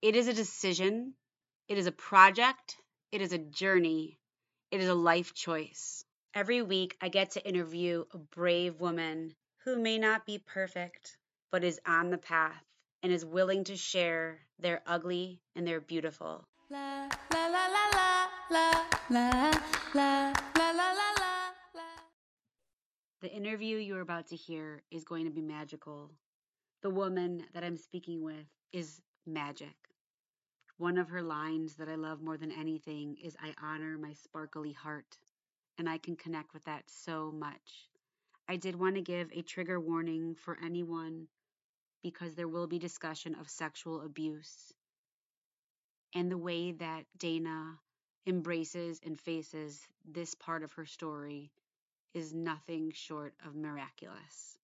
It is a decision. It is a project. It is a journey. It is a life choice. Every week, I get to interview a brave woman who may not be perfect, but is on the path and is willing to share their ugly and their beautiful. La, la, la, the interview you are about to hear is going to be magical. The woman that I'm speaking with is magic. One of her lines that I love more than anything is I honor my sparkly heart, and I can connect with that so much. I did want to give a trigger warning for anyone because there will be discussion of sexual abuse and the way that Dana embraces and faces this part of her story is nothing short of miraculous.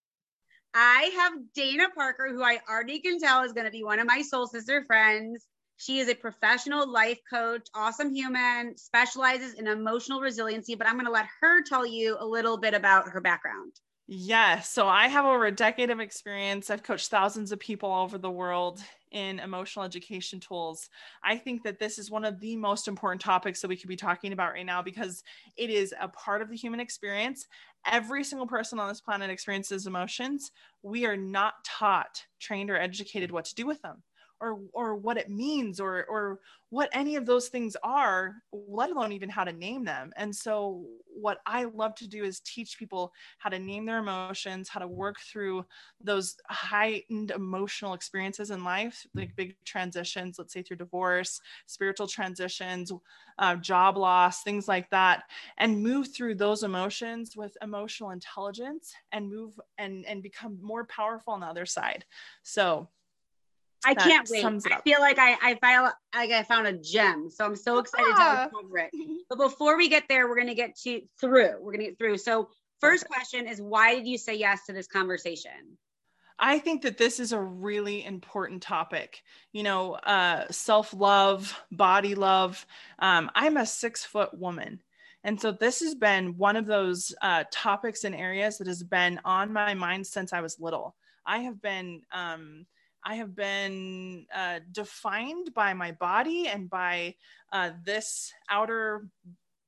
I have Dana Parker, who I already can tell is going to be one of my soul sister friends. She is a professional life coach, awesome human, specializes in emotional resiliency, but I'm going to let her tell you a little bit about her background. Yes. So I have over a decade of experience. I've coached thousands of people all over the world in emotional education tools. I think that this is one of the most important topics that we could be talking about right now because it is a part of the human experience. Every single person on this planet experiences emotions. We are not taught, trained, or educated what to do with them or or what it means or or what any of those things are let alone even how to name them. And so what i love to do is teach people how to name their emotions how to work through those heightened emotional experiences in life like big transitions let's say through divorce spiritual transitions uh, job loss things like that and move through those emotions with emotional intelligence and move and and become more powerful on the other side. So I can't wait. I feel like I, I feel like I found a gem. So I'm so excited Ah. to cover it. But before we get there, we're gonna get to through. We're gonna get through. So first question is why did you say yes to this conversation? I think that this is a really important topic. You know, uh, self love, body love. Um, I'm a six foot woman. And so this has been one of those uh, topics and areas that has been on my mind since I was little. I have been. Um, I have been uh, defined by my body and by uh, this outer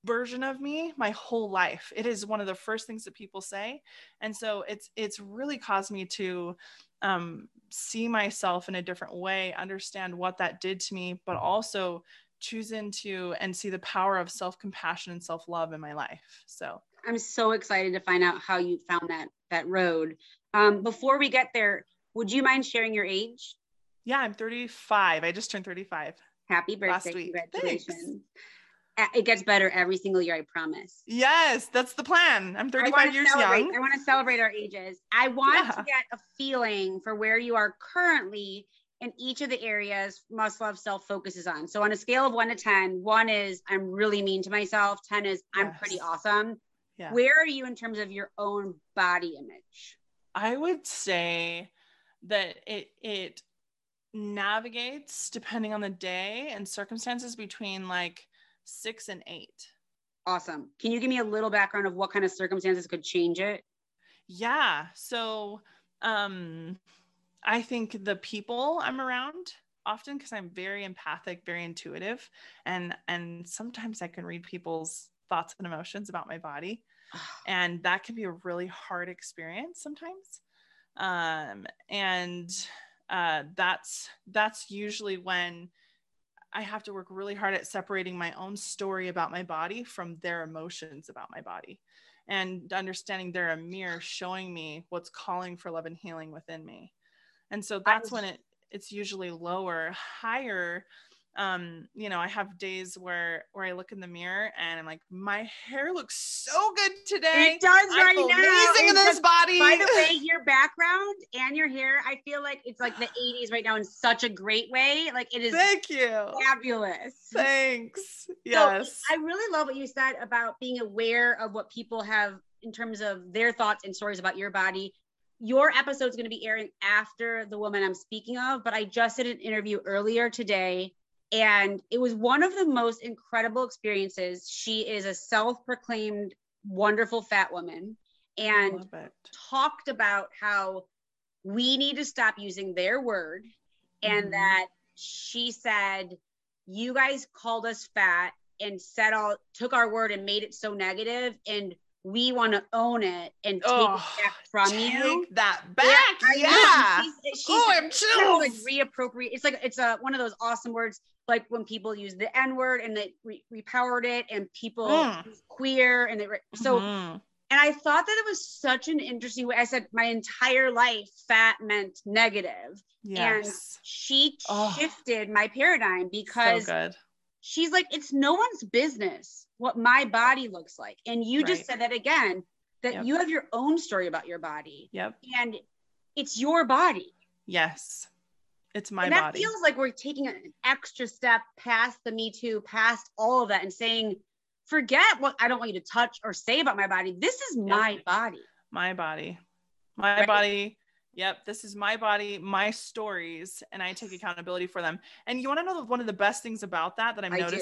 version of me my whole life. It is one of the first things that people say, and so it's it's really caused me to um, see myself in a different way, understand what that did to me, but also choose into and see the power of self compassion and self love in my life. So I'm so excited to find out how you found that that road. Um, before we get there, would you mind sharing your age? yeah, I'm 35. I just turned 35. Happy Last birthday! week. Congratulations. Uh, It gets better every single year, I promise. Yes, that's the plan. I'm 35 years celebrate- young. I want to celebrate our ages. I want Yeah. to get a feeling for where you are currently in each of the areas Must Love Self focuses on. So on a scale of one to 10, one is I'm really mean to myself. 10 is I'm pretty awesome. Yeah. Where are you in terms of your own body image? I would say that it it navigates depending on the day and circumstances between like six and eight. Awesome. Can you give me a little background of what kind of circumstances could change it? Yeah. So um I think the people I'm around often because I'm very empathic, very intuitive, and and sometimes I can read people's thoughts and emotions about my body. and that can be a really hard experience sometimes um, and uh, that's that's usually when i have to work really hard at separating my own story about my body from their emotions about my body and understanding they're a mirror showing me what's calling for love and healing within me. And so that's when it it's usually lower higher um you know i have days where where i look in the mirror and i'm like my hair looks so good today It does I right feel now. amazing in this body By the way, your background and your hair, I feel like it's like the 80s right now in such a great way. Like it is thank you fabulous. thanks yes I really love what you said about being aware of what people have in terms of their thoughts and stories about your body. Your episode is going to be airing after the woman I'm speaking of, but I just did an interview earlier today and it was one of the most incredible experiences. She is a self proclaimed wonderful fat woman and talked about how we need to stop using their word and Mhm. that she said you guys called us fat and said all took our word and made it so negative and we want to own it and take Oh, it back from Take you that Yeah, back know. yeah, She's, she's oh i'm of like reappropriate. It's like it's a one of those awesome words, like when people use the N word and they re- repowered it, and people Mm. queer and they re- so. Mhm. And I thought that it was such an interesting way. I said my entire life fat meant negative, yes she Oh. shifted my paradigm because so good she's like, it's no one's business what my body looks like. And you just said that again, that Yep. you have your own story about your body, yep and it's your body. yes it's my and that body feels like we're taking an extra step past the Me Too, past all of that, and saying, forget what I don't want you to touch or say about my body. This is my body. my body my Right. body yep this is my body my stories and i take accountability for them and you want to know one of the best things about that that i'm I do.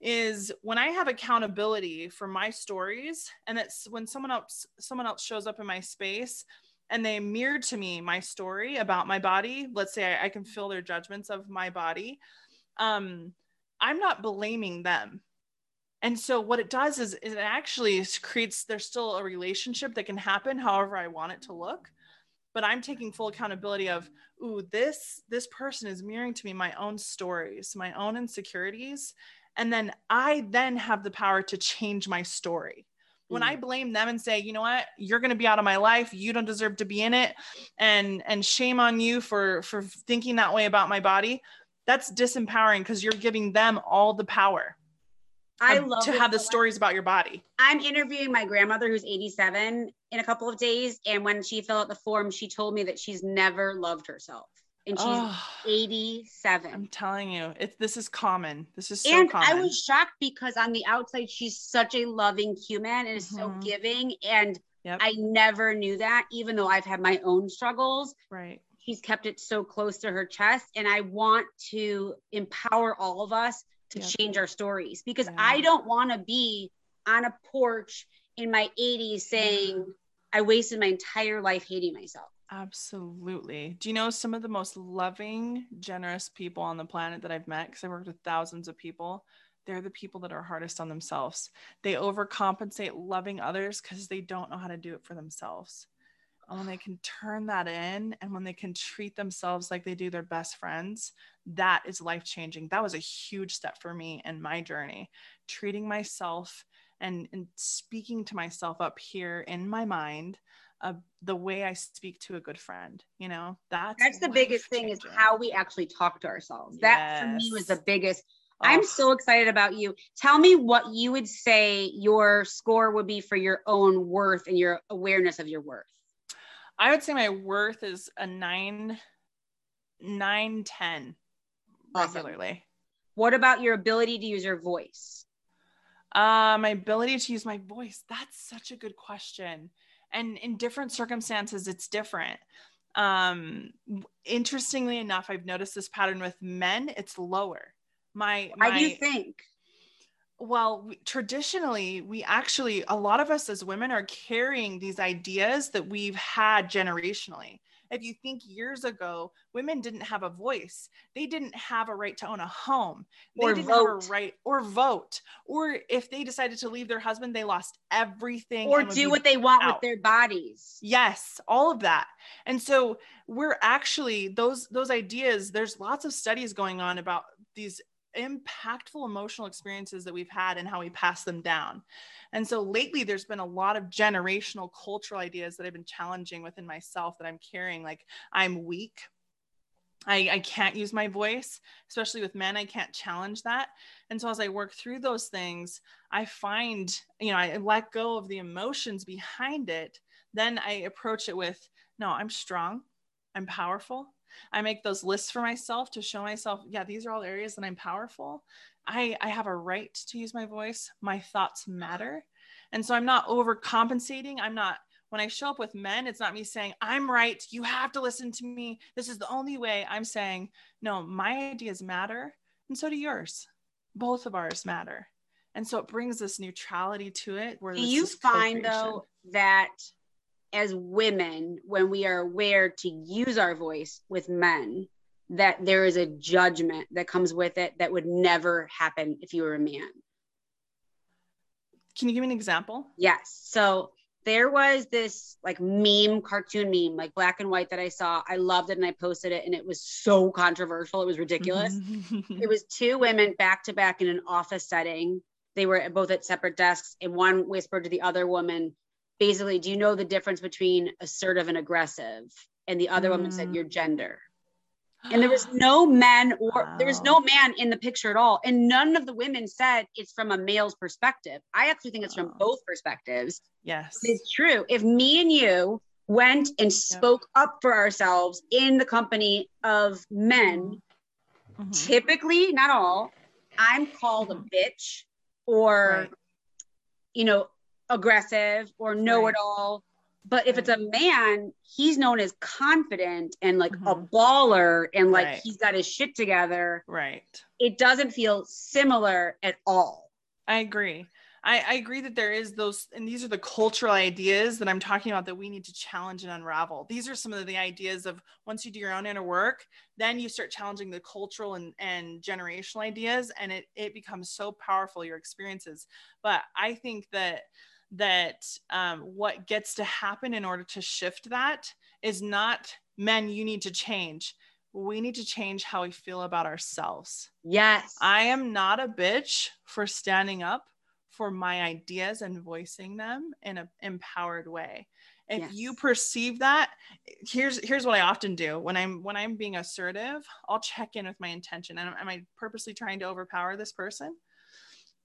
Is when i have accountability for my stories and it's when someone else someone else shows up in my space and they mirror to me my story about my body let's say i, I can feel their judgments of my body um i'm not blaming them and so what it does is, is it actually creates there's still a relationship that can happen however I want it to look. But I'm taking full accountability of, ooh, this this person is mirroring to me my own stories, my own insecurities. And then I then have the power to change my story. When I mm. blame them and say, you know what, you're gonna be out of my life, you don't deserve to be in it, and and shame on you for for thinking that way about my body, that's disempowering because you're giving them all the power I of- love to have the stories about your body. I'm interviewing my grandmother who's 87 in a couple of days. And when she filled out the form, she told me that she's never loved herself. And she's Oh, 87. I'm telling you, it's this is common. This is so and common. I was shocked because on the outside, she's such a loving human and is so Mhm. giving. And Yep. I never knew that, even though I've had my own struggles. right. She's kept it so close to her chest. And I want to empower all of us to Yep. change our stories because Yeah. I don't want to be on a porch in my 80s saying, I wasted my entire life hating myself. Absolutely. Do you know some of the most loving, generous people on the planet that I've met? Because I've worked with thousands of people. They're the people that are hardest on themselves. They overcompensate loving others because they don't know how to do it for themselves. And when they can turn that in and when they can treat themselves like they do their best friends, that is life changing. That was a huge step for me in my journey. Treating myself and, and speaking to myself up here in my mind uh, the way I speak to a good friend. You know, that's That's the biggest thing is how we actually talk to ourselves. That for me was the Yes. biggest. I'm Oh, so excited about you. Tell me what you would say your score would be for your own worth and your awareness of your worth. I would say my worth is a nine, nine, 10 Awesome. regularly. What about your ability to use your voice? Uh, my ability to use my voice. That's such a good question. And in different circumstances, it's different. Um, interestingly enough, I've noticed this pattern with men, it's lower. My, Why my do you think? well, we- traditionally, we actually, a lot of us as women are carrying these ideas that we've had generationally. If you think years ago, women didn't have a voice, they didn't have a right to own a home, they Or didn't have a right or vote, or if they decided to leave their husband, they lost everything. Or do what they want out. with their bodies. Yes, all of that. And so we're actually those those ideas there's lots of studies going on about these impactful emotional experiences that we've had and how we pass them down. And so lately there's been a lot of generational cultural ideas that I've been challenging within myself that I'm carrying like I'm weak. I, I can't use my voice, especially with men. I can't challenge that. And so as I work through those things, I find, you know, I let go of the emotions behind it. Then I approach it with, no, I'm strong. I'm powerful. I make those lists for myself to show myself, yeah, these are all areas that I'm powerful. I, I have a right to use my voice. My thoughts matter. And so I'm not overcompensating. I'm not when I show up with men, it's not me saying, I'm right. You have to listen to me. This is the only way. I'm saying, no, my ideas matter. And so do yours. Both of ours matter. And so it brings this neutrality to it. Where do you find, though, that as women, when we are aware to use our voice with men, that there is a judgment that comes with it that would never happen if you were a man? Can you give me an example? Yes. So there was this like meme, cartoon meme, like black and white that I saw. I loved it and I posted it, and it was so controversial. It was ridiculous. Mm-hmm. it was two women back to back in an office setting. They were both at separate desks, and one whispered to the other woman, basically, Do you know the difference between assertive and aggressive? And the other mm. woman said, Your gender and there was no men or wow. there was no man in the picture at all and none of the women said it's from a male's perspective i actually think it's from both perspectives yes it's true if me and you went and spoke yep. up for ourselves in the company of men mm-hmm. typically not all i'm called mm-hmm. a bitch or right. you know aggressive or know it all but if it's a man, he's known as confident and like mm-hmm. a baller and like right. he's got his shit together. Right. It doesn't feel similar at all. I agree. I, I agree that there is those, and these are the cultural ideas that I'm talking about that we need to challenge and unravel. These are some of the ideas of once you do your own inner work, then you start challenging the cultural and, and generational ideas, and it, it becomes so powerful, your experiences. But I think that that um, what gets to happen in order to shift that is not men you need to change we need to change how we feel about ourselves yes i am not a bitch for standing up for my ideas and voicing them in an empowered way if yes. you perceive that here's here's what i often do when i'm when i'm being assertive i'll check in with my intention and am i purposely trying to overpower this person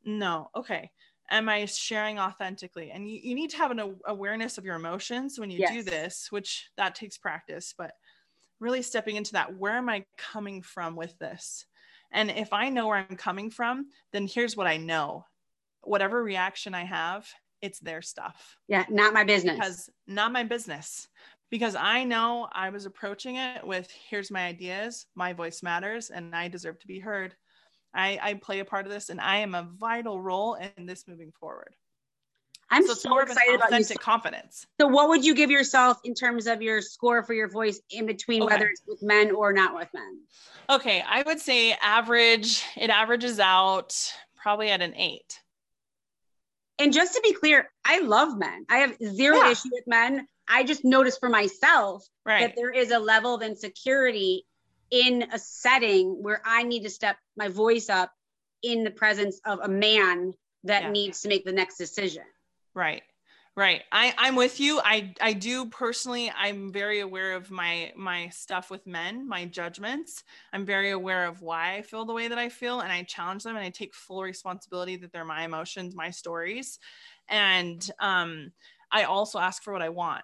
no okay am I sharing authentically? And you, you need to have an awareness of your emotions when you yes. do this, which that takes practice, but really stepping into that. Where am I coming from with this? And if I know where I'm coming from, then here's what I know. Whatever reaction I have, it's their stuff. Yeah, not my business. Because not my business. Because I know I was approaching it with here's my ideas, my voice matters, and I deserve to be heard. I, I play a part of this and I am a vital role in this moving forward. I'm so, so excited about authentic confidence. So, what would you give yourself in terms of your score for your voice in between, okay. whether it's with men or not with men? Okay, I would say average. It averages out probably at an eight. And just to be clear, I love men. I have zero yeah. issue with men. I just notice for myself right. that there is a level of insecurity in a setting where I need to step my voice up in the presence of a man that yeah. needs to make the next decision. Right. Right. I, I'm with you. I, I do personally, I'm very aware of my my stuff with men, my judgments. I'm very aware of why I feel the way that I feel and I challenge them and I take full responsibility that they're my emotions, my stories. And um I also ask for what I want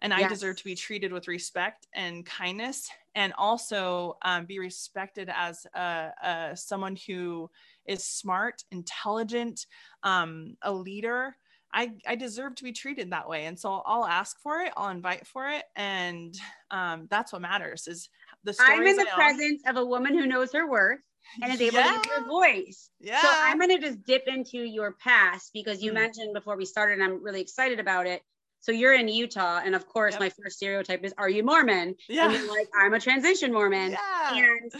and yes. I deserve to be treated with respect and kindness, and also um, be respected as a, a, someone who is smart, intelligent, um, a leader. I, I deserve to be treated that way, and so I'll ask for it. I'll invite for it, and um, that's what matters. Is the story I'm in the presence of a woman who knows her worth and is able yeah. to use her voice. Yeah. So I'm going to just dip into your past because you mm. mentioned before we started, and I'm really excited about it so you're in Utah, and of course, yep. my first stereotype is, "Are you Mormon?" Yeah. And like, "I'm a transition Mormon." Yeah. And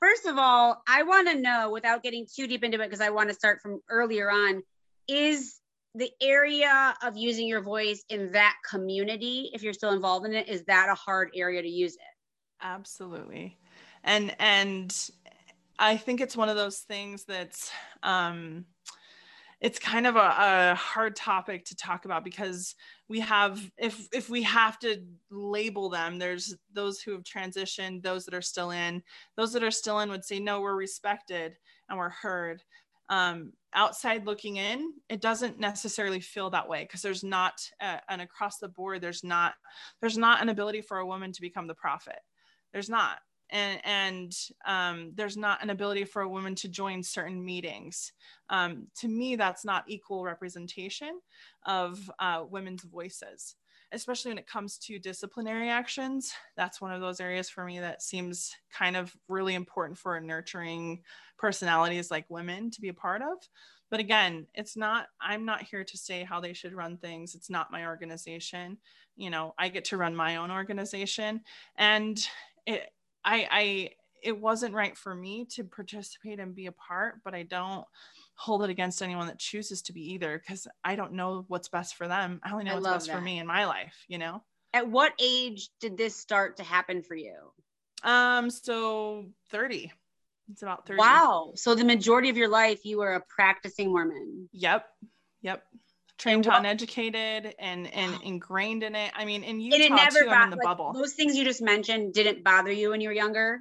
first of all, I want to know, without getting too deep into it, because I want to start from earlier on, is the area of using your voice in that community, if you're still involved in it, is that a hard area to use it? Absolutely, and and I think it's one of those things that's. um it's kind of a, a, hard topic to talk about because we have if if we have to label them there's those who have transitioned those that are still in those that are still in would say no we're respected and we're heard um, outside looking in it doesn't necessarily feel that way because there's not uh, and across the board there's not there's not an ability for a woman to become the prophet. There's not. And and um, there's not an ability for a woman to join certain meetings. Um, to me, that's not equal representation of uh, women's voices, especially when it comes to disciplinary actions. That's one of those areas for me that seems kind of really important for nurturing personalities like women to be a part of. But again, it's not, I'm not here to say how they should run things. It's not my organization. You know, I get to run my own organization. And it, I, I, it wasn't right for me to participate and be a part, but I don't hold it against anyone that chooses to be either because I don't know what's best for them. I only know I what's best that. for me in my life, you know? At what age did this start to happen for you? Um, so 30. It's about 30. Wow. So the majority of your life you were a practicing Mormon. Yep. Yep trained and educated and and ingrained in it i mean in utah and it never too, bo- I'm in the like, bubble those things you just mentioned didn't bother you when you were younger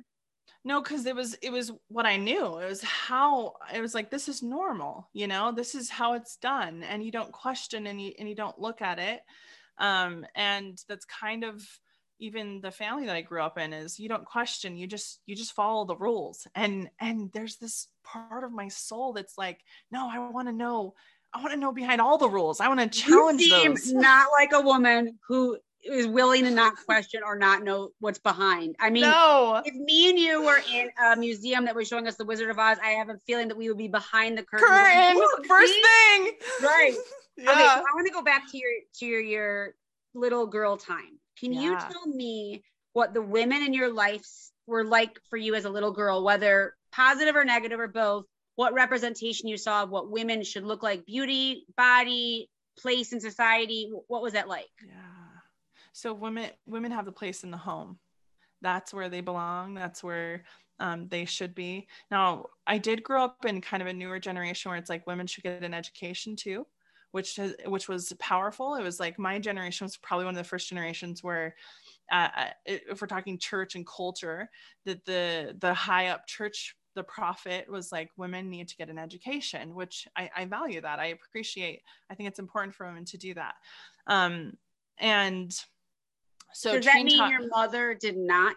no because it was it was what i knew it was how it was like this is normal you know this is how it's done and you don't question and you and you don't look at it um and that's kind of even the family that i grew up in is you don't question you just you just follow the rules and and there's this part of my soul that's like no i want to know I want to know behind all the rules. I want to challenge you seem those. Not like a woman who is willing to not question or not know what's behind. I mean, no. if me and you were in a museum that was showing us the Wizard of Oz, I have a feeling that we would be behind the curtain. Curtain, going, first thing. Right. yeah. Okay, so I want to go back to your to your your little girl time. Can yeah. you tell me what the women in your life were like for you as a little girl, whether positive or negative or both? what representation you saw of what women should look like beauty body place in society what was that like yeah so women women have the place in the home. That's where they belong. That's where um, they should be. Now i did grow up in kind of a newer generation where it's like women should get an education too which has, which was powerful. It was like my generation was probably one of the first generations where uh, uh if we're talking church and culture that the the high up church the prophet was like women need to get an education which I, I, value that. I appreciate i think it's important for women to do that. Um and so does that mean ta- your mother did not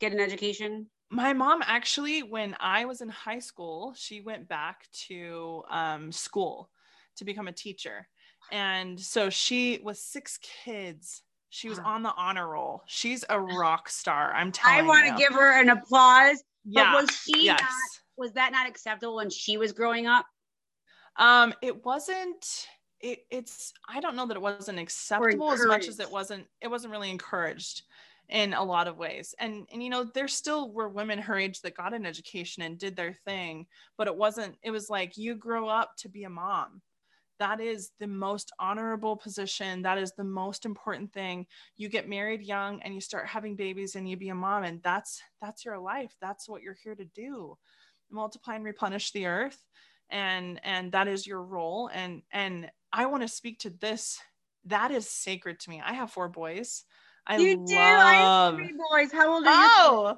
get an education my mom actually when i was in high school she went back to um, school to become a teacher and so she was six kids she was on the honor roll. She's a rock star. I'm telling. I want to give her an applause yeah. But was she yes. not, was that not acceptable when she was growing up? Um, it wasn't it, it's I don't know that it wasn't acceptable as much as it wasn't it wasn't really encouraged in a lot of ways. And and you know, there still were women her age that got an education and did their thing, but it wasn't it was like you grow up to be a mom. That is the most honorable position. That is the most important thing. You get married young and you start having babies and you be a mom and that's that's your life. That's what you're here to do. Multiply and replenish the earth and and that is your role. And and i want to speak to this that is sacred to me i have four boys i you love... do i have three boys how old are you oh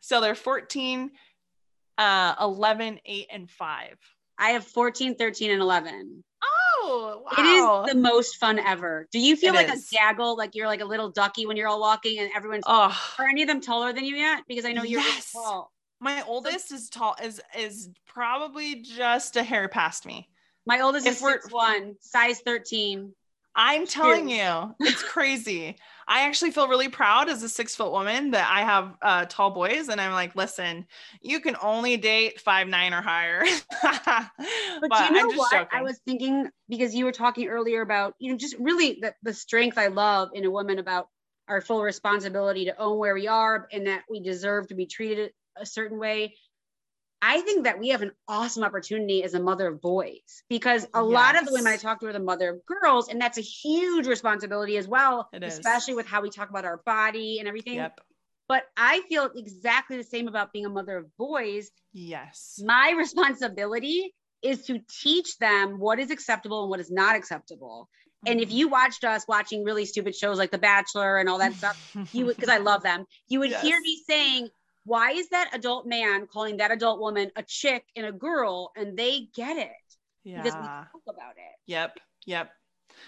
so they're 14 uh 11 8 and 5 i have 14 13 and 11 Oh, wow. It is the most fun ever. Do you feel it like is. a gaggle, like you're like a little ducky when you're all walking and everyone's oh. are any of them taller than you yet? Because I know you're yes. really tall. My oldest so, is tall is is probably just a hair past me. My oldest if is six one, size 13. I'm telling you, it's crazy. I actually feel really proud as a six foot woman that I have uh, tall boys, and I'm like, listen, you can only date five nine or higher. but, but you know what? Joking. I was thinking because you were talking earlier about you know just really the, the strength I love in a woman about our full responsibility to own where we are and that we deserve to be treated a certain way. I think that we have an awesome opportunity as a mother of boys because a yes. lot of the women I talk to are the mother of girls, and that's a huge responsibility as well, especially with how we talk about our body and everything. Yep. But I feel exactly the same about being a mother of boys. Yes. My responsibility is to teach them what is acceptable and what is not acceptable. And if mm-hmm. you watched us watching really stupid shows like The Bachelor and all that stuff, you would, because I love them, you would yes. hear me saying, why is that adult man calling that adult woman a chick and a girl? And they get it yeah. because we talk about it. Yep. Yep.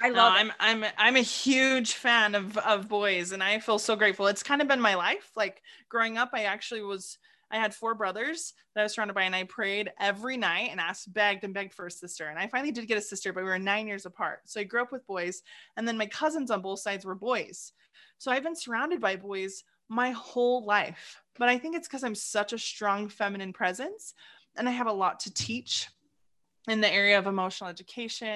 I love. No, I'm I'm I'm a huge fan of of boys, and I feel so grateful. It's kind of been my life. Like growing up, I actually was. I had four brothers that I was surrounded by, and I prayed every night and asked, begged, and begged for a sister. And I finally did get a sister, but we were nine years apart. So I grew up with boys, and then my cousins on both sides were boys. So I've been surrounded by boys my whole life. But I think it's because I'm such a strong feminine presence and I have a lot to teach in the area of emotional education.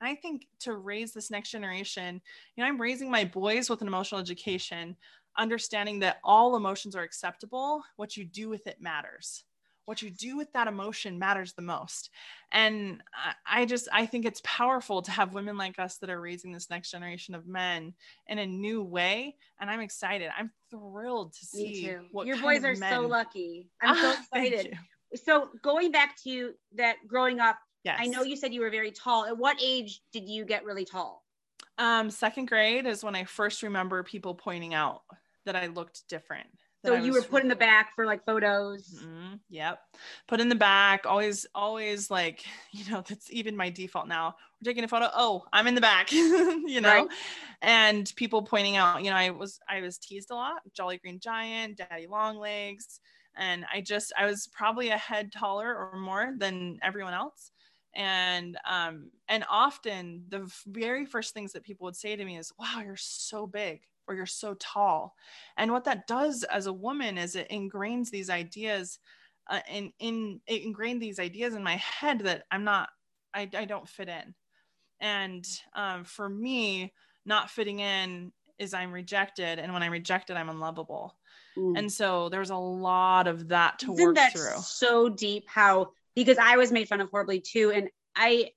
And I think to raise this next generation, you know, I'm raising my boys with an emotional education, understanding that all emotions are acceptable. What you do with it matters what you do with that emotion matters the most. And i just i think it's powerful to have women like us that are raising this next generation of men in a new way. And i'm excited. I'm thrilled to see what your boys are men... so lucky. I'm so excited. so going back to that growing up yes. i know you said you were very tall. At what age did you get really tall? Um second grade is when i first remember people pointing out that i looked different so you were put in the back for like photos. Mm-hmm. Yep. Put in the back. Always, always like, you know, that's even my default now. We're taking a photo. Oh, I'm in the back, you know, right. and people pointing out, you know, I was, I was teased a lot. Jolly Green Giant, Daddy Long Legs. And I just, I was probably a head taller or more than everyone else. And, um, and often the very first things that people would say to me is, wow, you're so big or you're so tall. And what that does as a woman is it ingrains these ideas uh, in, in it ingrained these ideas in my head that I'm not, I, I don't fit in. And um, for me, not fitting in is I'm rejected. And when I'm rejected, I'm unlovable. Mm. And so there's a lot of that to Isn't work that through. So deep how, because I was made fun of horribly too. And I,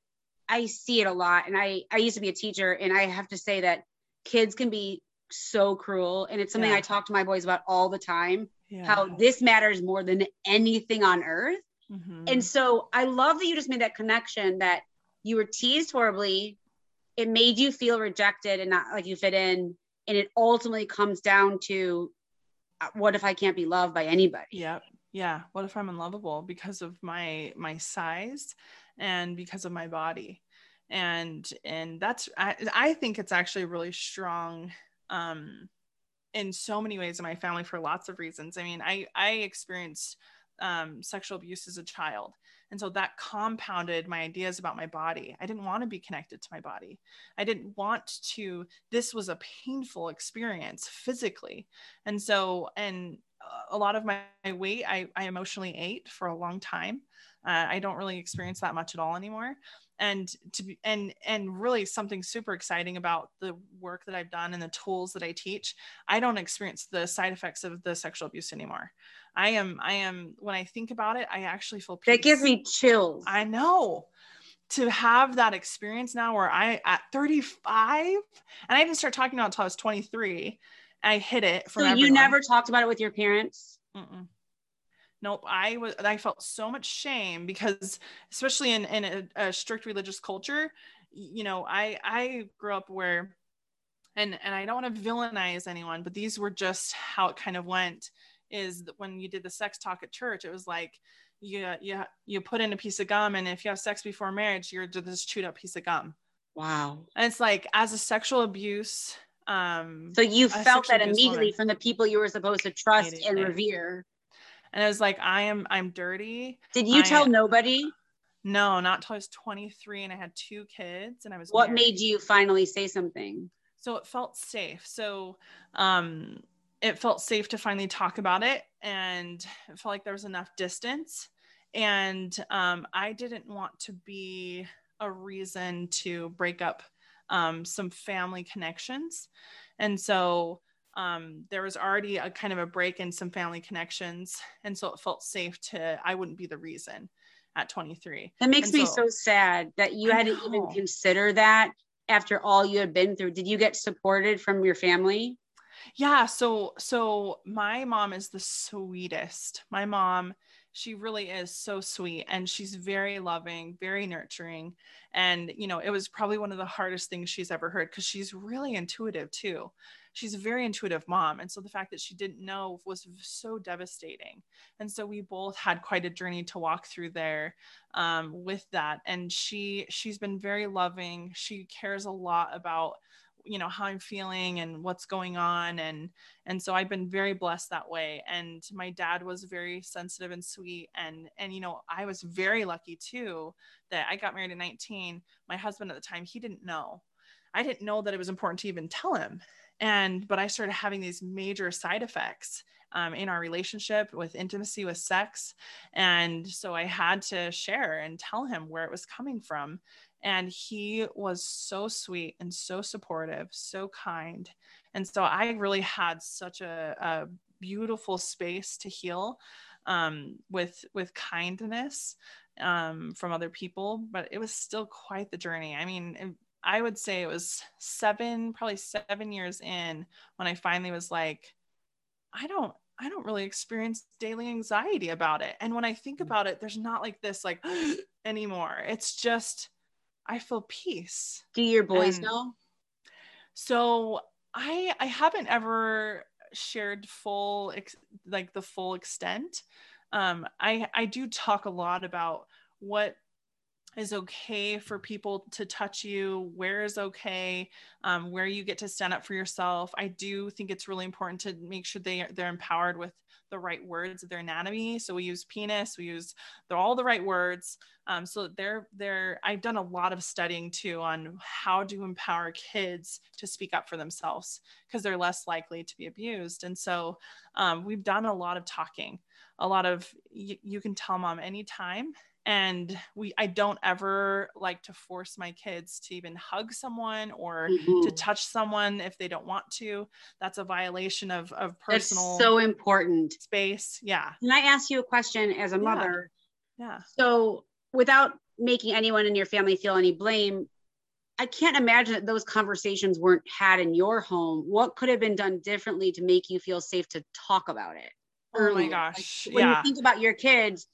I see it a lot. And I, I used to be a teacher and I have to say that kids can be so cruel. And it's something yeah. i talk to my boys about all the time yeah. how this matters more than anything on earth. Mm-hmm. and so i love that you just made that connection that you were teased horribly. It made you feel rejected and not like you fit in. And it ultimately comes down to uh, what if i can't be loved by anybody? Yeah. Yeah. What if i'm unlovable because of my my size and because of my body? And and that's I, I think it's actually really strong um, in so many ways in my family for lots of reasons. I mean, I I experienced um, sexual abuse as a child, and so that compounded my ideas about my body. I didn't want to be connected to my body. I didn't want to. This was a painful experience physically, and so and a lot of my, weight I, I emotionally ate for a long time. Uh, I don't really experience that much at all anymore and to be and and really something super exciting about the work that i've done and the tools that i teach i don't experience the side effects of the sexual abuse anymore. I am i am when i think about it i actually feel peace. that gives me chills. I know. To have that experience now where i at 35 and i didn't start talking about it until i was 23 i hit it from so you never talked about it with your parents? Mm-mm nope i was i felt so much shame because especially in, in a, a, strict religious culture you know i i grew up where and and i don't want to villainize anyone but these were just how it kind of went is when you did the sex talk at church it was like you you you put in a piece of gum and if you have sex before marriage you're just this chewed up piece of gum. Wow. And it's like as a sexual abuse um so you felt that immediately woman, from the people you were supposed to trust and revere and I was like, I am, I'm dirty. Did you I, tell nobody? No, not until I was 23 and I had two kids and I was. What married. made you finally say something? So it felt safe. So, um, it felt safe to finally talk about it and it felt like there was enough distance. And um, I didn't want to be a reason to break up um, some family connections. And so um, there was already a kind of a break in some family connections. And so it felt safe to, I wouldn't be the reason at 23. That makes me so, so, sad that you I had know. to even consider that after all you had been through. Did you get supported from your family? Yeah. So, so my mom is the sweetest. My mom she really is so sweet and she's very loving, very nurturing. And, you know, it was probably one of the hardest things she's ever heard because she's really intuitive too. She's a very intuitive mom. And so the fact that she didn't know was so devastating. And so we both had quite a journey to walk through there um, with that. And she, she's been very loving. She cares a lot about you know how i'm feeling and what's going on and and so i've been very blessed that way and my dad was very sensitive and sweet and and you know i was very lucky too that i got married at 19 my husband at the time he didn't know i didn't know that it was important to even tell him and but i started having these major side effects um, in our relationship with intimacy with sex and so i had to share and tell him where it was coming from and he was so sweet and so supportive, so kind. And so I really had such a, a beautiful space to heal um, with with kindness um, from other people, but it was still quite the journey. I mean, I would say it was seven, probably seven years in when I finally was like, I don't, I don't really experience daily anxiety about it. And when I think mm. about it, there's not like this like anymore. It's just I feel peace. Do your boys and know? So I I haven't ever shared full ex- like the full extent. Um, I I do talk a lot about what is okay for people to touch you where is okay um, where you get to stand up for yourself i do think it's really important to make sure they they're empowered with the right words of their anatomy. So we use penis, we use they're all the right words. Um, so they're they're I've done a lot of studying too on how to empower kids to speak up for themselves because they're less likely to be abused. And so um, we've done a lot of talking, a lot of you can tell mom anytime and we i don't ever like to force my kids to even hug someone or mm-hmm. to touch someone if they don't want to that's a violation of of personal That's so important space yeah can i ask you a question as a yeah. mother yeah so without making anyone in your family feel any blame i can't imagine that those conversations weren't had in your home what could have been done differently to make you feel safe to talk about it Oh my gosh. Like, when yeah. you think about your kids,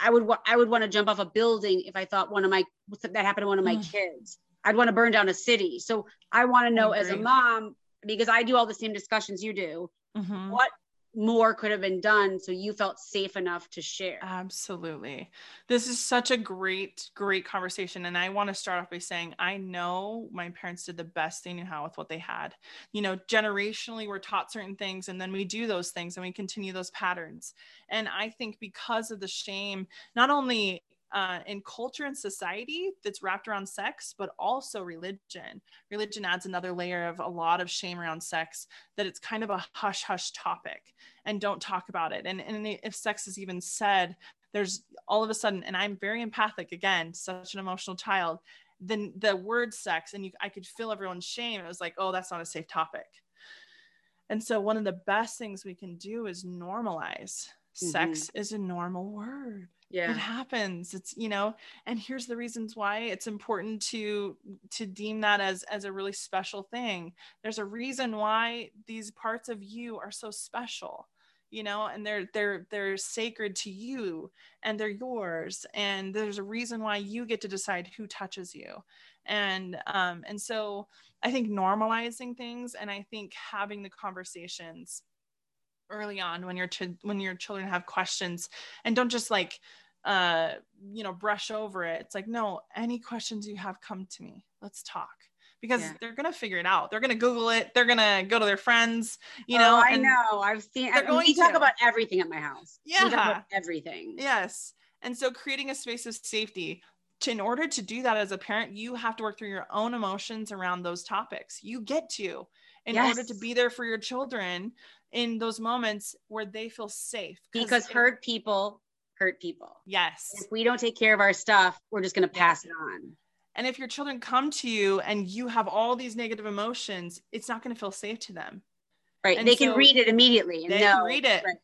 I would I would want to jump off a building if I thought one of my that happened to one of my mm. kids. I'd want to burn down a city. So I want to know as a mom because I do all the same discussions you do. Mm-hmm. What more could have been done so you felt safe enough to share. Absolutely. This is such a great great conversation and i want to start off by saying i know my parents did the best they knew how with what they had. You know generationally we're taught certain things and then we do those things and we continue those patterns. And i think because of the shame not only uh, in culture and society that's wrapped around sex, but also religion. Religion adds another layer of a lot of shame around sex that it's kind of a hush hush topic and don't talk about it. And, and if sex is even said, there's all of a sudden, and I'm very empathic again, such an emotional child. Then the word sex, and you, I could feel everyone's shame. It was like, oh, that's not a safe topic. And so, one of the best things we can do is normalize. Mm-hmm. Sex is a normal word. Yeah. it happens. It's you know and here's the reasons why it's important to to deem that as as a really special thing. There's a reason why these parts of you are so special you know and they're they're they're sacred to you and they're yours. And there's a reason why you get to decide who touches you. And um and so i think normalizing things and i think having the conversations early on when your ch- when your children have questions and don't just like uh, you know, brush over it. It's like, no, any questions you have, come to me. Let's talk because yeah. they're gonna figure it out. They're gonna Google it. They're gonna go to their friends. You know, oh, I know. I've seen. They're going we to. talk about everything at my house. Yeah, everything. Yes, and so creating a space of safety. To, in order to do that as a parent, you have to work through your own emotions around those topics. You get to, in yes. order to be there for your children in those moments where they feel safe. Because hurt people hurt people. Yes. If we don't take care of our stuff, we're just going to pass it on. And if your children come to you and you have all these negative emotions, it's not going to feel safe to them. Right. And they so can read it immediately. they know. can read it. Right.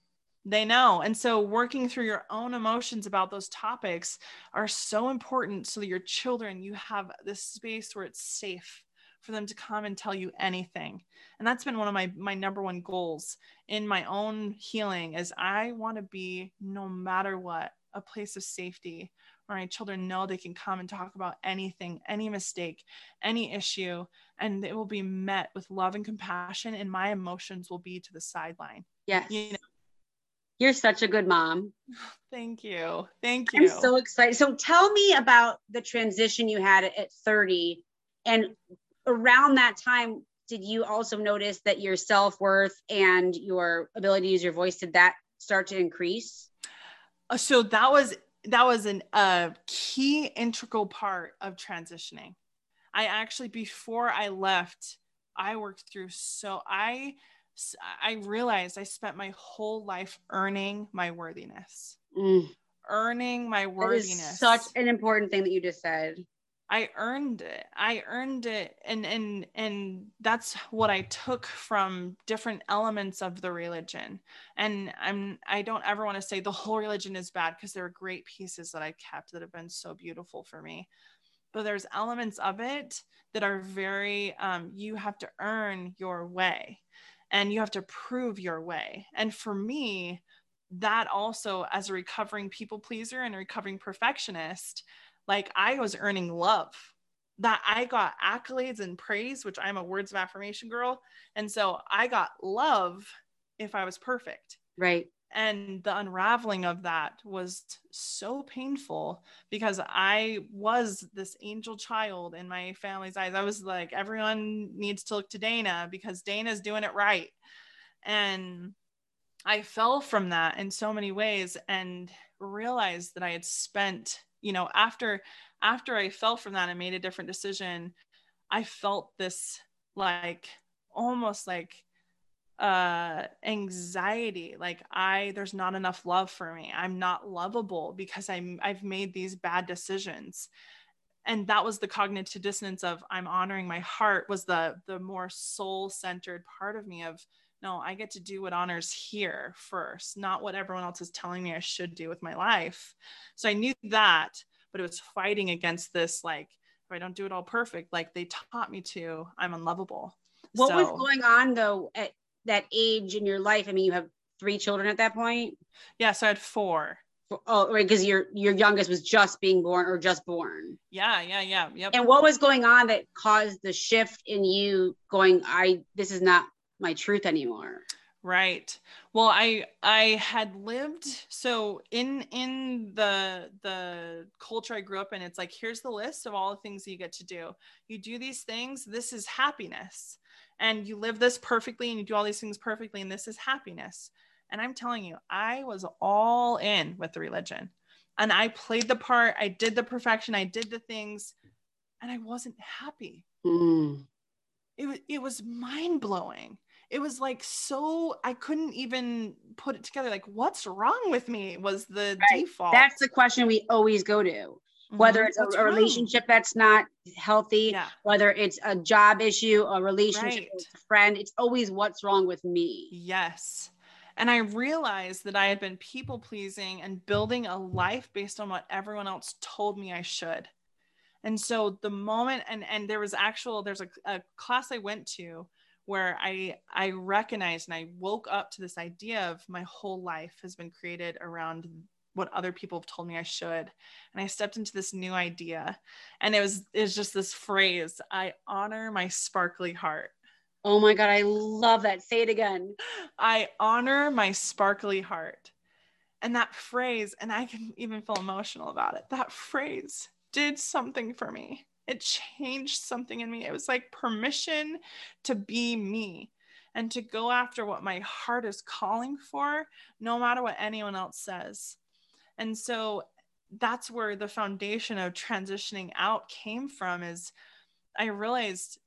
They know. And so working through your own emotions about those topics are so important so that your children, you have this space where it's safe for them to come and tell you anything. And that's been one of my my number one goals in my own healing is I want to be no matter what a place of safety where my children know they can come and talk about anything, any mistake, any issue, and it will be met with love and compassion, and my emotions will be to the sideline. Yes. You know? You're such a good mom. Thank you. Thank you. I'm so excited. So tell me about the transition you had at 30. And around that time, did you also notice that your self-worth and your ability to use your voice did that start to increase? Uh, so that was that was an, a key integral part of transitioning. I actually before I left, I worked through so I I realized I spent my whole life earning my worthiness. Mm. Earning my worthiness. such an important thing that you just said. I earned it. I earned it and and and that's what I took from different elements of the religion. And I'm I don't ever want to say the whole religion is bad because there are great pieces that I kept that have been so beautiful for me. But there's elements of it that are very um, you have to earn your way and you have to prove your way. And for me, that also as a recovering people pleaser and a recovering perfectionist, like I was earning love that I got accolades and praise, which I'm a words of affirmation girl. And so I got love if I was perfect. Right. And the unraveling of that was so painful because I was this angel child in my family's eyes. I was like, everyone needs to look to Dana because Dana's doing it right. And I fell from that in so many ways and realized that I had spent you know after after i fell from that and made a different decision i felt this like almost like uh anxiety. Like i there's not enough love for me. I'm not lovable because i'm i've made these bad decisions. And that was the cognitive dissonance of i'm honoring my heart was the the more soul centered part of me of no i get to do what honors here first not what everyone else is telling me i should do with my life. So i knew that but it was fighting against this like if i don't do it all perfect like they taught me to i'm unlovable. What so, was going on though at that age in your life? I mean you have three children at that point? Yeah so i had four. Oh, right, because your your youngest was just being born or just born. Yeah, yeah, yeah, yep. And what was going on that caused the shift in you going, I this is not my truth anymore? Right. Well, I I had lived so in in the the culture I grew up in, it's like here's the list of all the things you get to do. You do these things, this is happiness. And you live this perfectly and you do all these things perfectly and this is happiness. And I'm telling you, I was all in with the religion. And I played the part, I did the perfection, I did the things, and I wasn't happy. Mm. It, it was mind blowing it was like so I couldn't even put it together. Like, what's wrong with me was the right. default. That's the question we always go to. Mm-hmm. Whether it's a, a, relationship that's not healthy, yeah. whether it's a job issue, a relationship right. with a friend, it's always what's wrong with me. Yes. And I realized that I had been people pleasing and building a life based on what everyone else told me I should. And so the moment, and and there was actual, there's a, a class I went to where I I recognized and I woke up to this idea of my whole life has been created around what other people have told me I should. And I stepped into this new idea. And it was it was just this phrase, I honor my sparkly heart. Oh my God, I love that. Say it again. I honor my sparkly heart. And that phrase, and I can even feel emotional about it. That phrase did something for me it changed something in me. It was like permission to be me and to go after what my heart is calling for, no matter what anyone else says. And so that's where the foundation of transitioning out came from is I realized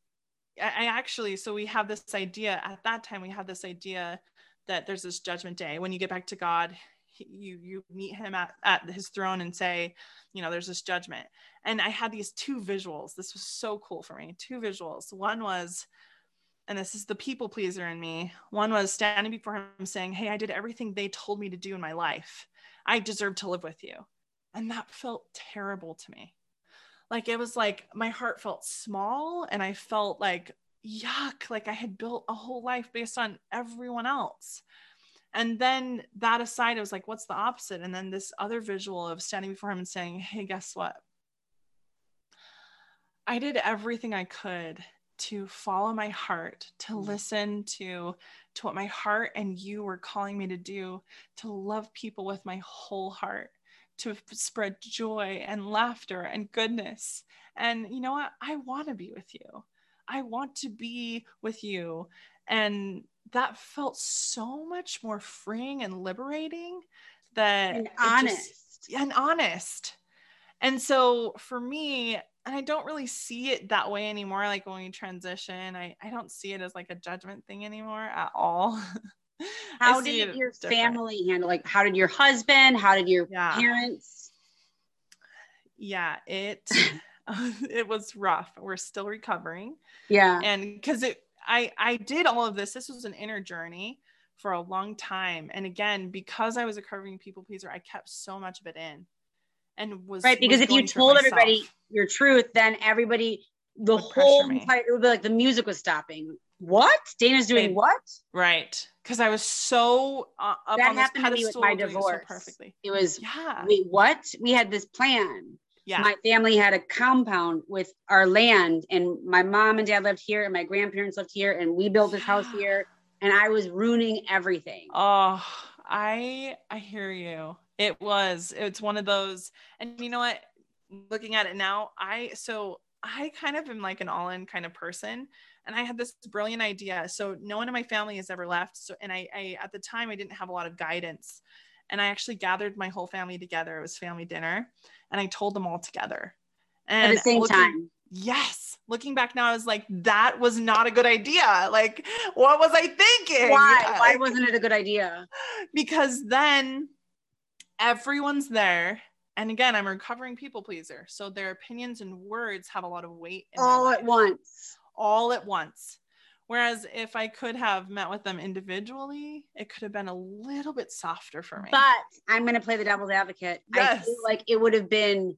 I actually so we have this idea at that time we have this idea that there's this judgment day when you get back to God you you meet him at, at his throne and say you know there's this judgment. And i had these two visuals. This was so cool for me. Two visuals. One was and this is the people pleaser in me. One was standing before him saying hey i did everything they told me to do in my life. I deserve to live with you. And that felt terrible to me. Like it was like my heart felt small and I felt like yuck, like I had built a whole life based on everyone else. And then that aside, I was like, what's the opposite? And then this other visual of standing before him and saying, hey, guess what? I did everything I could to follow my heart, to mm. listen to to what my heart and you were calling me to do, to love people with my whole heart, to spread joy and laughter and goodness. And you know what? I want to be with you. I want to be with you. And that felt so much more freeing and liberating that and honest just, and honest. And so for me, and I don't really see it that way anymore. Like when we transition, I, I don't see it as like a judgment thing anymore at all. how did your different. family handle like how did your husband, how did your yeah. parents? Yeah, it it was rough. We're still recovering. Yeah. And because it I I did all of this. This was an inner journey for a long time. And again, because I was a curving people pleaser, I kept so much of it in and was right because was if you told everybody your truth, then everybody the whole entire it would be like the music was stopping. What? Dana's doing what? Right. Because I was so uh, up that on happened to me with my divorce. So perfectly. It was yeah. Wait, what? We had this plan. Yeah. My family had a compound with our land, and my mom and dad lived here, and my grandparents lived here, and we built this house here, and I was ruining everything. Oh, I I hear you. It was. It's one of those, and you know what? Looking at it now, I so I kind of am like an all-in kind of person, and I had this brilliant idea. So no one in my family has ever left. So, and I, I at the time I didn't have a lot of guidance, and I actually gathered my whole family together. It was family dinner, and I told them all together. And at the same looking, time. Yes. Looking back now, I was like, that was not a good idea. Like, what was I thinking? Why? Why wasn't it a good idea? Because then everyone's there. And again, I'm a recovering people pleaser. So their opinions and words have a lot of weight. All at once. All at once. Whereas if I could have met with them individually, it could have been a little bit softer for me. But I'm going to play the devil's advocate. Yes. I feel like it would have been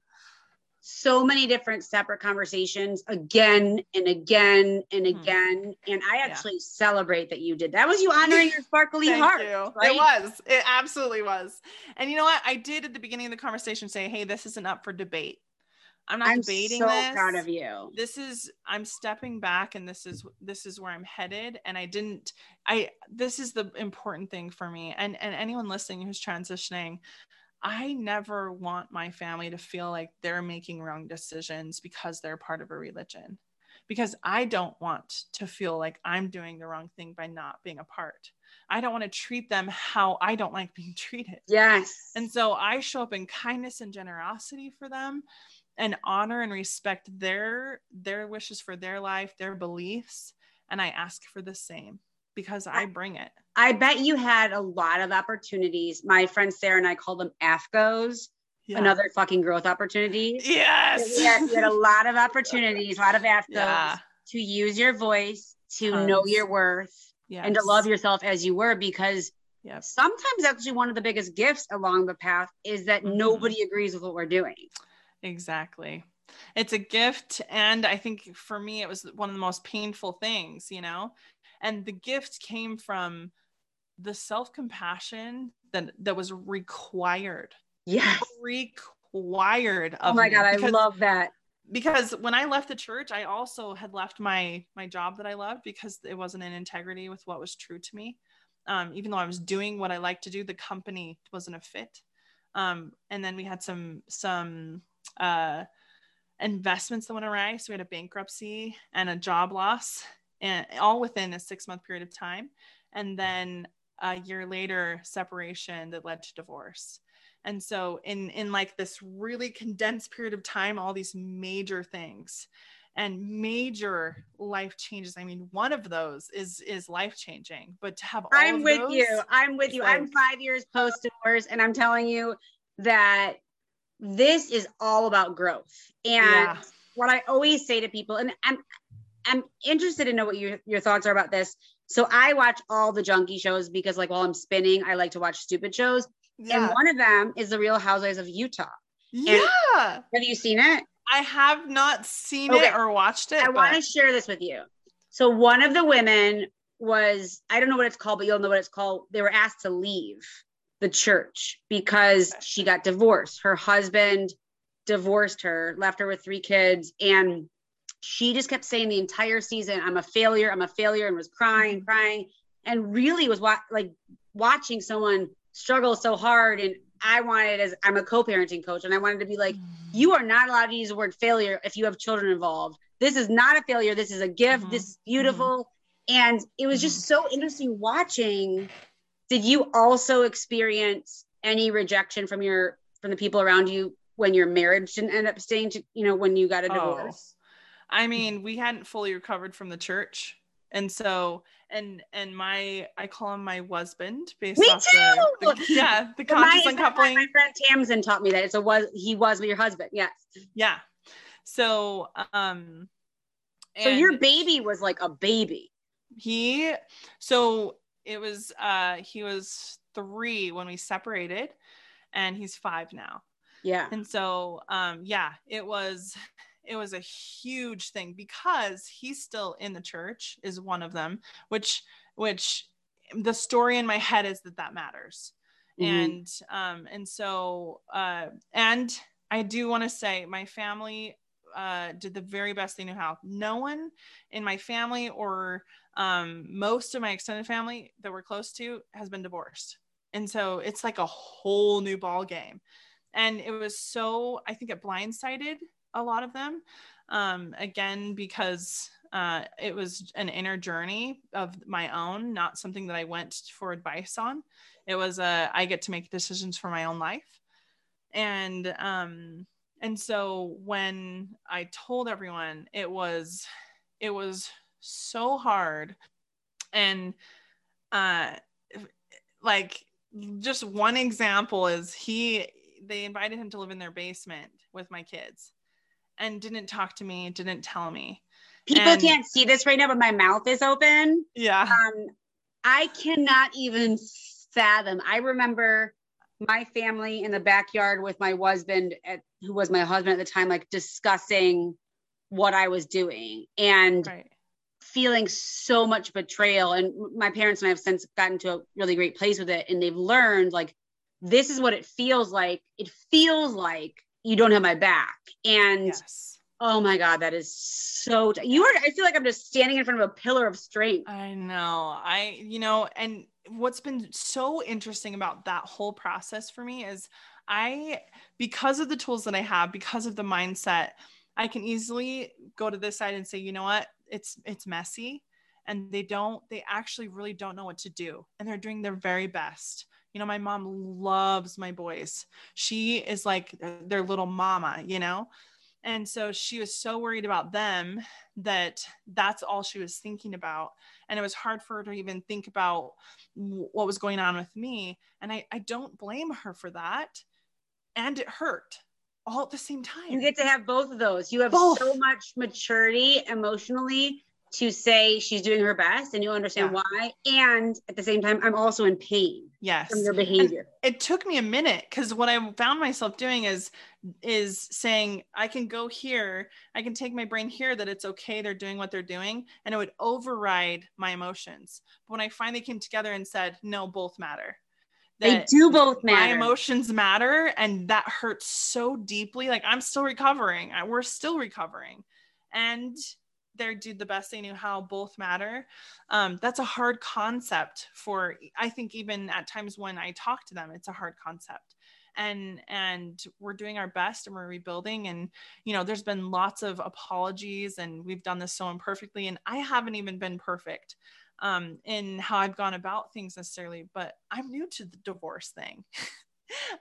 so many different separate conversations again and again and hmm. again. And I actually yeah. celebrate that you did. That was you honoring your sparkly heart. You. Right? It was. It absolutely was. And you know what? I did at the beginning of the conversation say, hey, this isn't up for debate. I'm not I'm debating so this. proud of you. This is I'm stepping back and this is this is where I'm headed and I didn't I this is the important thing for me and and anyone listening who's transitioning I never want my family to feel like they're making wrong decisions because they're part of a religion. Because I don't want to feel like I'm doing the wrong thing by not being a part. I don't want to treat them how I don't like being treated. Yes. And so I show up in kindness and generosity for them and honor and respect their their wishes for their life, their beliefs, and I ask for the same because I bring it. I bet you had a lot of opportunities. My friend Sarah and I call them AFGOs. Yeah. Another fucking growth opportunity. Yes. We had, we had, a lot of opportunities, a lot of AFGOs yeah. to use your voice, to Tons. know your worth, yes. and to love yourself as you were because yep. sometimes actually one of the biggest gifts along the path is that mm-hmm. nobody agrees with what we're doing. Exactly. It's a gift. And I think for me, it was one of the most painful things, you know? And the gift came from the self-compassion that that was required yes required oh my god because, i love that because when i left the church i also had left my my job that i loved because it wasn't in integrity with what was true to me um, even though i was doing what i like to do the company wasn't a fit um, and then we had some some uh, investments that went awry. So we had a bankruptcy and a job loss and all within a six month period of time. And then a year later separation that led to divorce. And so in in like this really condensed period of time all these major things and major life changes. I mean one of those is is life changing but to have i'm with those, you i'm with you. like, i'm five years post divorce and i'm telling you that this is all about growth and yeah. what i always say to people and i'm i'm interested to know what your, your thoughts are about this so I watch all the junkie shows because, like, while I'm spinning, I like to watch stupid shows. Yeah. And one of them is The Real Housewives of Utah. Yeah. And have you seen it? I have not seen okay. it or watched it. I but... want to share this with you. So one of the women was I don't know what it's called, but you'll know what it's called. They were asked to leave the church because she got divorced. Her husband divorced her, left her with three kids, and she just kept saying the entire season, "I'm a failure, I'm a failure," and was crying, mm-hmm. crying, and really was wa- like watching someone struggle so hard. And I wanted, as I'm a co-parenting coach, and I wanted to be like, mm-hmm. "You are not allowed to use the word failure if you have children involved. This is not a failure. This is a gift. Mm-hmm. This is beautiful." Mm-hmm. And it was just so interesting watching. Did you also experience any rejection from your from the people around you when your marriage didn't end up staying to, you know, when you got a divorce? Oh. I mean, we hadn't fully recovered from the church. And so, and and my I call him my husband based Me off too! The, the yeah the conscious uncoupling. My friend Tamsin taught me that it's a was he was your husband. Yes. Yeah. So um. So your baby was like a baby. He so it was uh he was three when we separated, and he's five now. Yeah. And so um yeah, it was it was a huge thing because he's still in the church is one of them which which the story in my head is that that matters mm-hmm. and um and so uh and i do want to say my family uh, did the very best they knew how. No one in my family or um, most of my extended family that we're close to has been divorced, and so it's like a whole new ball game. And it was so I think it blindsided a lot of them. Um, again, because uh, it was an inner journey of my own, not something that I went for advice on. It was a I get to make decisions for my own life, and um, and so when I told everyone, it was it was so hard, and uh, like just one example is he they invited him to live in their basement with my kids and didn't talk to me, didn't tell me. People and, can't see this right now, but my mouth is open. Yeah. Um, I cannot even fathom. I remember my family in the backyard with my husband, at, who was my husband at the time, like discussing what I was doing and right. feeling so much betrayal. And my parents and I have since gotten to a really great place with it, and they've learned like this is what it feels like. It feels like you don't have my back. And yes. oh my God, that is so, t- you are, I feel like I'm just standing in front of a pillar of strength. I know. I, you know, and what's been so interesting about that whole process for me is I, because of the tools that I have, because of the mindset, I can easily go to this side and say, you know what, it's, it's messy and they don't, they actually really don't know what to do and they're doing their very best you know, my mom loves my boys. She is like their little mama, you know? And so she was so worried about them that that's all she was thinking about. And it was hard for her to even think about what was going on with me. And I, I don't blame her for that. And it hurt all at the same time. You get to have both of those. You have both. so much maturity emotionally to say she's doing her best and you understand yeah. why. And at the same time, I'm also in pain. Yes. From your behavior. And it took me a minute because what I found myself doing is is saying I can go here, I can take my brain here that it's okay, they're doing what they're doing, and it would override my emotions. But when I finally came together and said, no, both matter. They do both matter. My emotions matter, and that hurts so deeply. Like I'm still recovering. We're still recovering. And they did the best they knew how both matter um, that's a hard concept for i think even at times when i talk to them it's a hard concept and and we're doing our best and we're rebuilding and you know there's been lots of apologies and we've done this so imperfectly and i haven't even been perfect um, in how i've gone about things necessarily but i'm new to the divorce thing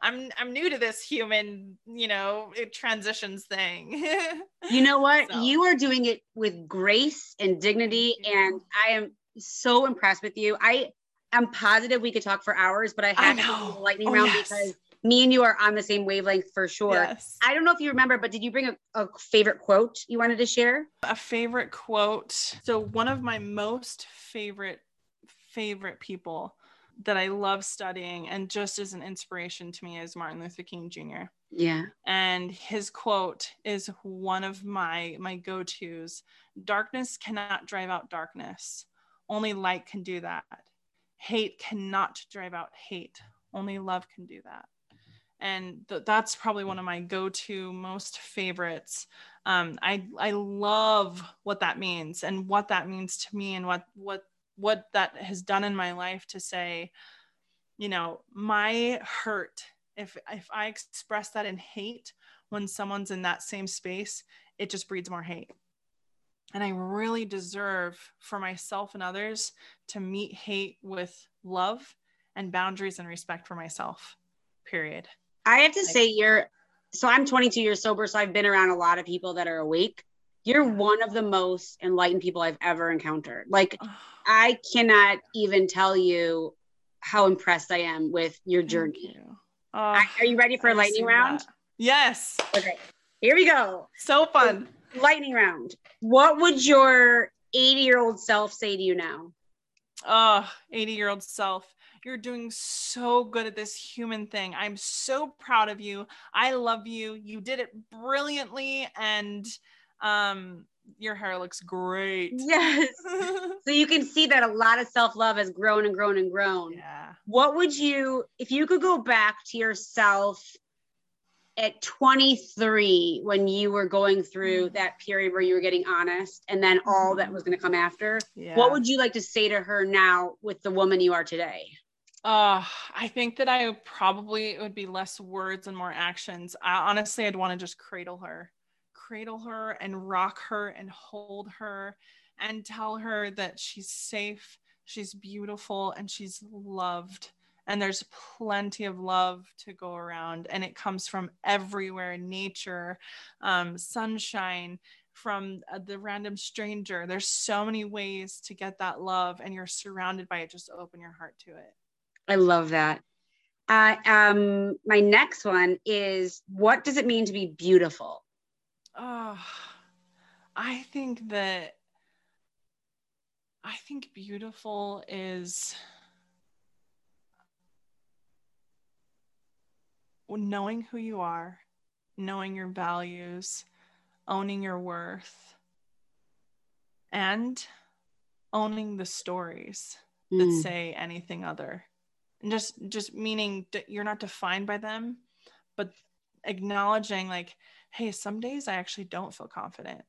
I'm I'm new to this human, you know, transitions thing. you know what? So. You are doing it with grace and dignity, and I am so impressed with you. I am positive we could talk for hours, but I had I to do lightning oh, round yes. because me and you are on the same wavelength for sure. Yes. I don't know if you remember, but did you bring a, a favorite quote you wanted to share? A favorite quote. So one of my most favorite favorite people that I love studying and just as an inspiration to me is Martin Luther King Jr. Yeah. And his quote is one of my my go-tos. Darkness cannot drive out darkness. Only light can do that. Hate cannot drive out hate. Only love can do that. And th- that's probably one of my go-to most favorites. Um, I I love what that means and what that means to me and what what what that has done in my life to say, you know, my hurt if if I express that in hate when someone's in that same space, it just breeds more hate. And I really deserve for myself and others to meet hate with love and boundaries and respect for myself. Period. I have to like, say you're so I'm 22 years sober, so I've been around a lot of people that are awake. You're one of the most enlightened people I've ever encountered. Like I cannot even tell you how impressed I am with your journey. You. Uh, are you ready for a lightning round? That. Yes. Okay. Here we go. So fun. Lightning round. What would your 80 year old self say to you now? Oh, 80 year old self. You're doing so good at this human thing. I'm so proud of you. I love you. You did it brilliantly. And um, your hair looks great. Yes. so you can see that a lot of self love has grown and grown and grown. Yeah. What would you, if you could go back to yourself at 23 when you were going through mm. that period where you were getting honest and then all that was going to come after, yeah. what would you like to say to her now with the woman you are today? Uh, I think that I probably, it would be less words and more actions. I, honestly, I'd want to just cradle her cradle her and rock her and hold her and tell her that she's safe, she's beautiful, and she's loved. And there's plenty of love to go around, and it comes from everywhere nature, um, sunshine, from uh, the random stranger. There's so many ways to get that love, and you're surrounded by it. Just open your heart to it. I love that. Uh, um, my next one is what does it mean to be beautiful? Oh, I think that I think beautiful is knowing who you are, knowing your values, owning your worth, and owning the stories mm. that say anything other. And just just meaning that you're not defined by them, but acknowledging like hey, some days I actually don't feel confident.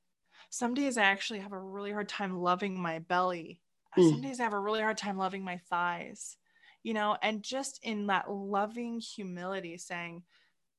Some days I actually have a really hard time loving my belly. Mm. Some days I have a really hard time loving my thighs, you know, and just in that loving humility saying,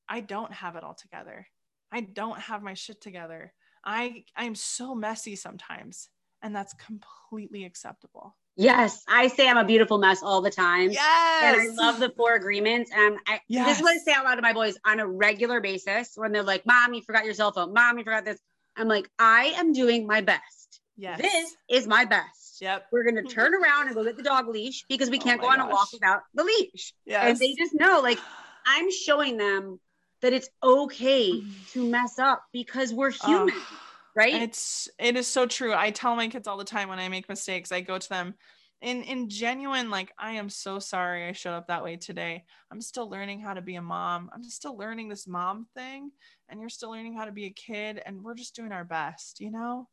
I don't have it all together. I don't have my shit together. I I'm so messy sometimes, and that's completely acceptable. Yes, I say I'm a beautiful mess all the time. Yes, and I love the four agreements. And I, yes. this is what I say out loud to my boys on a regular basis when they're like, "Mom, you forgot your cell phone. Mom, you forgot this." I'm like, I am doing my best. Yes, this is my best. Yep. We're gonna turn around and go get the dog leash because we oh can't oh go on gosh. a walk without the leash. Yes. And they just know, like, I'm showing them that it's okay mm. to mess up because we're human. Oh right? It's it is so true. I tell my kids all the time when i make mistakes i go to them in in genuine like i am so sorry i showed up that way today. I'm still learning how to be a mom. I'm still learning this mom thing and you're still learning how to be a kid and we're just doing our best you know?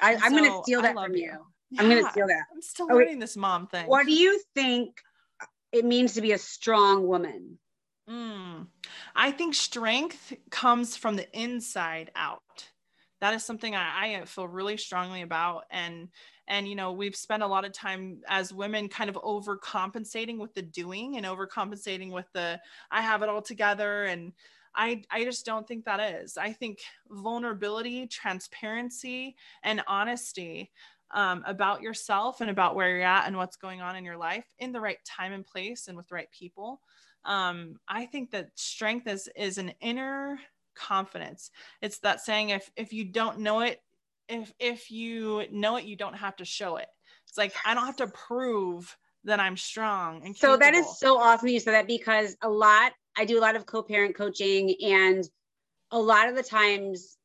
I, am so, gonna steal that from you, you. Yeah, i'm gonna steal that. I'm still okay. learning this mom thing. What do you think it means to be a strong woman? Mm. i think strength comes from the inside out that is something I, I feel really strongly about and and you know we've spent a lot of time as women kind of overcompensating with the doing and overcompensating with the i have it all together and i i just don't think that is. I think vulnerability transparency and honesty um, about yourself and about where you're at and what's going on in your life in the right time and place and with the right people um, i think that strength is is an inner confidence. It's that saying if if you don't know it, if if you know it, you don't have to show it. It's like I don't have to prove that I'm strong. And so that is so awesome you said that because a lot I do a lot of co-parent coaching and a lot of the times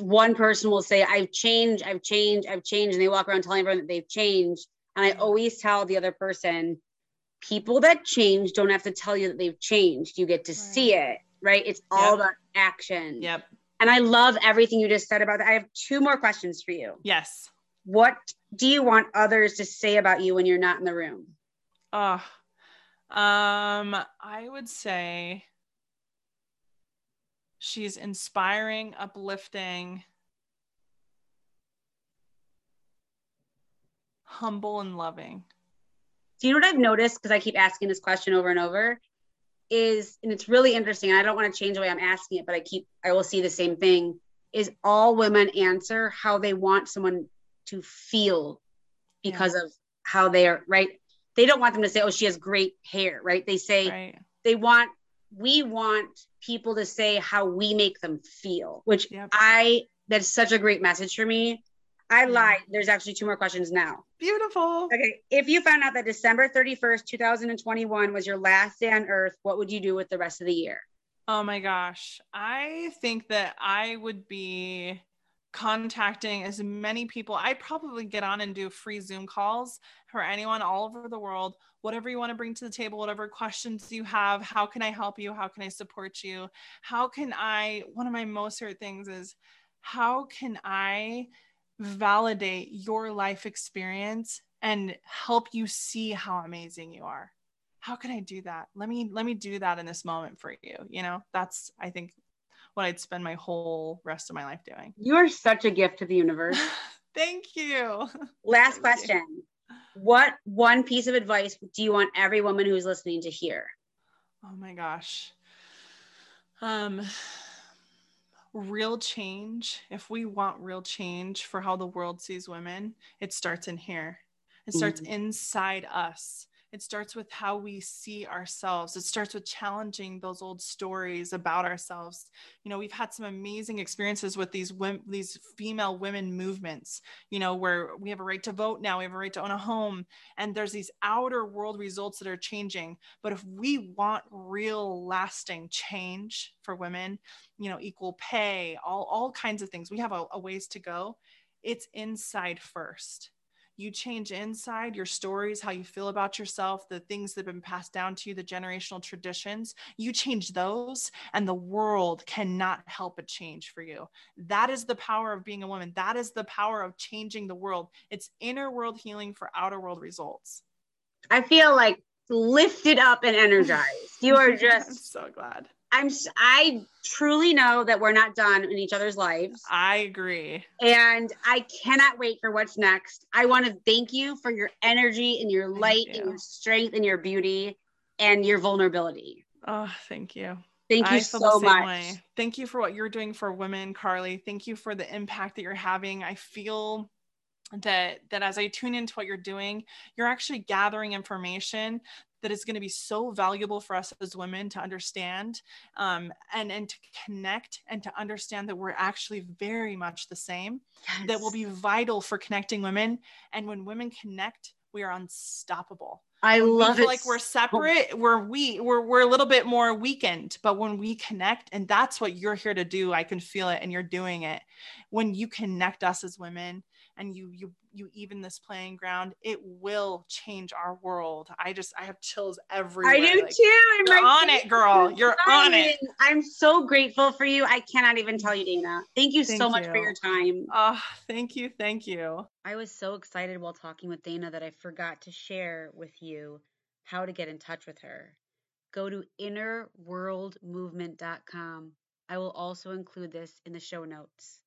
one person will say I've changed, I've changed, I've changed and they walk around telling everyone that they've changed and I mm-hmm. always tell the other person people that change don't have to tell you that they've changed. You get to right. see it, right? It's all yep. about action. Yep. And I love everything you just said about that. I have two more questions for you. Yes. What do you want others to say about you when you're not in the room? Oh, um, I would say she's inspiring, uplifting, humble, and loving. Do you know what I've noticed? Because I keep asking this question over and over is, and it's really interesting. I don't want to change the way I'm asking it, but I keep, I will see the same thing. Is all women answer how they want someone to feel because yeah. of how they are, right? They don't want them to say, oh, she has great hair, right? They say, right. they want, we want people to say how we make them feel, which yep. I, that's such a great message for me. I lied. There's actually two more questions now. Beautiful. Okay. If you found out that December 31st, 2021 was your last day on earth, what would you do with the rest of the year? Oh my gosh. I think that I would be contacting as many people. I'd probably get on and do free Zoom calls for anyone all over the world. Whatever you want to bring to the table, whatever questions you have, how can I help you? How can I support you? How can I? One of my most favorite things is how can I validate your life experience and help you see how amazing you are? How can I do that? Let me let me do that in this moment for you. You know, that's I think what I'd spend my whole rest of my life doing. You are such a gift to the universe. Thank you. Last Thank question. You. What one piece of advice do you want every woman who's listening to hear? Oh my gosh. Um real change, if we want real change for how the world sees women, it starts in here. It starts mm-hmm. inside us. It starts with how we see ourselves. It starts with challenging those old stories about ourselves. You know, we've had some amazing experiences with these women, these female women movements, you know, where we have a right to vote now, we have a right to own a home, and there's these outer world results that are changing. But if we want real lasting change for women, you know, equal pay, all, all kinds of things, we have a, a ways to go. It's inside first you change inside your stories, how you feel about yourself, the things that have been passed down to you, the generational traditions, you change those, and the world cannot help but change for you. That is the power of being a woman. That is the power of changing the world. It's inner world healing for outer world results. I feel like lifted up and energized. You are just I'm so glad. I'm I truly know that we're not done in each other's lives. I agree. And I cannot wait for what's next. I want to thank you for your energy and your thank light you. and your strength and your beauty and your vulnerability. Oh, thank you. Thank you so much. Way. Thank you for what you're doing for women, Carly. Thank you for the impact that you're having. I feel that that as I tune into what you're doing, you're actually gathering information that is going to be so valuable for us as women to understand um, and and to connect and to understand that we're actually very much the same yes. that will be vital for connecting women and when women connect we are unstoppable I love it. Like we're separate, we're we we're we're a little bit more weakened, but when we connect, and that's what you're here to do, I can feel it, and you're doing it. When you connect us as women, and you you you even this playing ground, it will change our world. I just I have chills everywhere. I do like, too. You're on it, girl. You're on it. I'm so grateful for you. I cannot even tell you, Dana. Thank you thank so much for your time. Oh, thank you, thank you. I was so excited while talking with Dana that I forgot to share with you how to get in touch with her. Go to innerworldmovement.com. I will also include this in the show notes.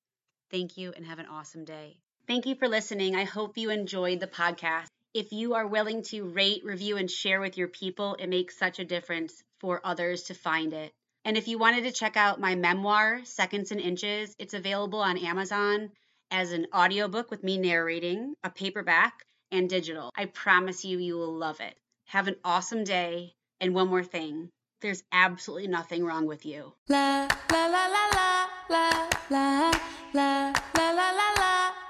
Thank you and have an awesome day. Thank you for listening. I hope you enjoyed the podcast. If you are willing to rate, review, and share with your people, it makes such a difference for others to find it. And if you wanted to check out my memoir, Seconds and Inches, it's available on Amazon as an audiobook with me narrating, a paperback, and digital. I promise you, you will love it. Have an awesome day. And one more thing there's absolutely nothing wrong with you. La, la, la, la, la, la, la, la, la, la, la, la